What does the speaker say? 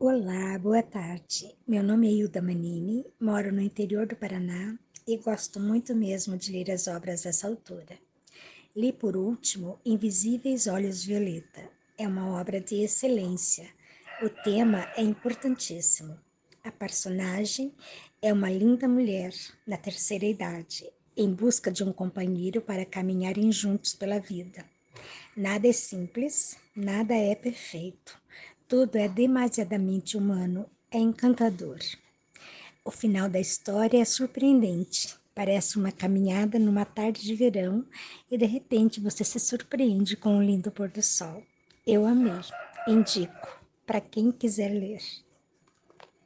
Olá, boa tarde. Meu nome é Hilda Manini, moro no interior do Paraná e gosto muito mesmo de ler as obras dessa autora. Li por último Invisíveis Olhos Violeta. É uma obra de excelência. O tema é importantíssimo. A personagem é uma linda mulher na terceira idade, em busca de um companheiro para caminharem juntos pela vida. Nada é simples, nada é perfeito. Tudo é demasiadamente humano, é encantador. O final da história é surpreendente. Parece uma caminhada numa tarde de verão e de repente você se surpreende com um lindo pôr do sol. Eu amei. Indico para quem quiser ler.